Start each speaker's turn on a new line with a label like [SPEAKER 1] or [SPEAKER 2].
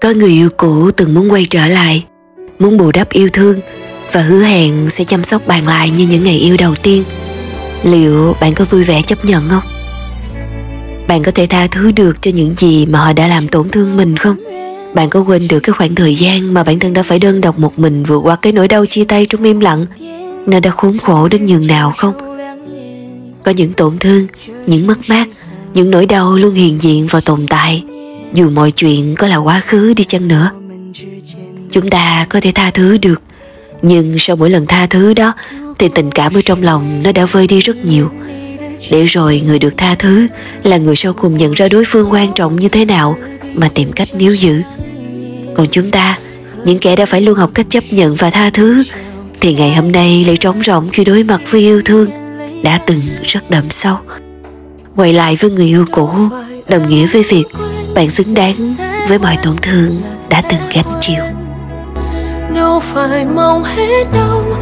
[SPEAKER 1] có người yêu cũ từng muốn quay trở lại, muốn bù đắp yêu thương và hứa hẹn sẽ chăm sóc bạn lại như những ngày yêu đầu tiên. Liệu bạn có vui vẻ chấp nhận không? Bạn có thể tha thứ được cho những gì mà họ đã làm tổn thương mình không? Bạn có quên được cái khoảng thời gian mà bản thân đã phải đơn độc một mình vượt qua cái nỗi đau chia tay trong im lặng, nó đã khốn khổ đến nhường nào không? Có những tổn thương, những mất mát, những nỗi đau luôn hiện diện và tồn tại dù mọi chuyện có là quá khứ đi chăng nữa, chúng ta có thể tha thứ được. Nhưng sau mỗi lần tha thứ đó, thì tình cảm ở trong lòng nó đã vơi đi rất nhiều. Để rồi người được tha thứ là người sau cùng nhận ra đối phương quan trọng như thế nào mà tìm cách níu giữ. Còn chúng ta, những kẻ đã phải luôn học cách chấp nhận và tha thứ, thì ngày hôm nay lại trống rỗng khi đối mặt với yêu thương đã từng rất đậm sâu. Quay lại với người yêu cũ, đồng nghĩa với việc bạn xứng đáng với mọi tổn thương đã từng gánh chịu.
[SPEAKER 2] Đâu phải mong hết đâu.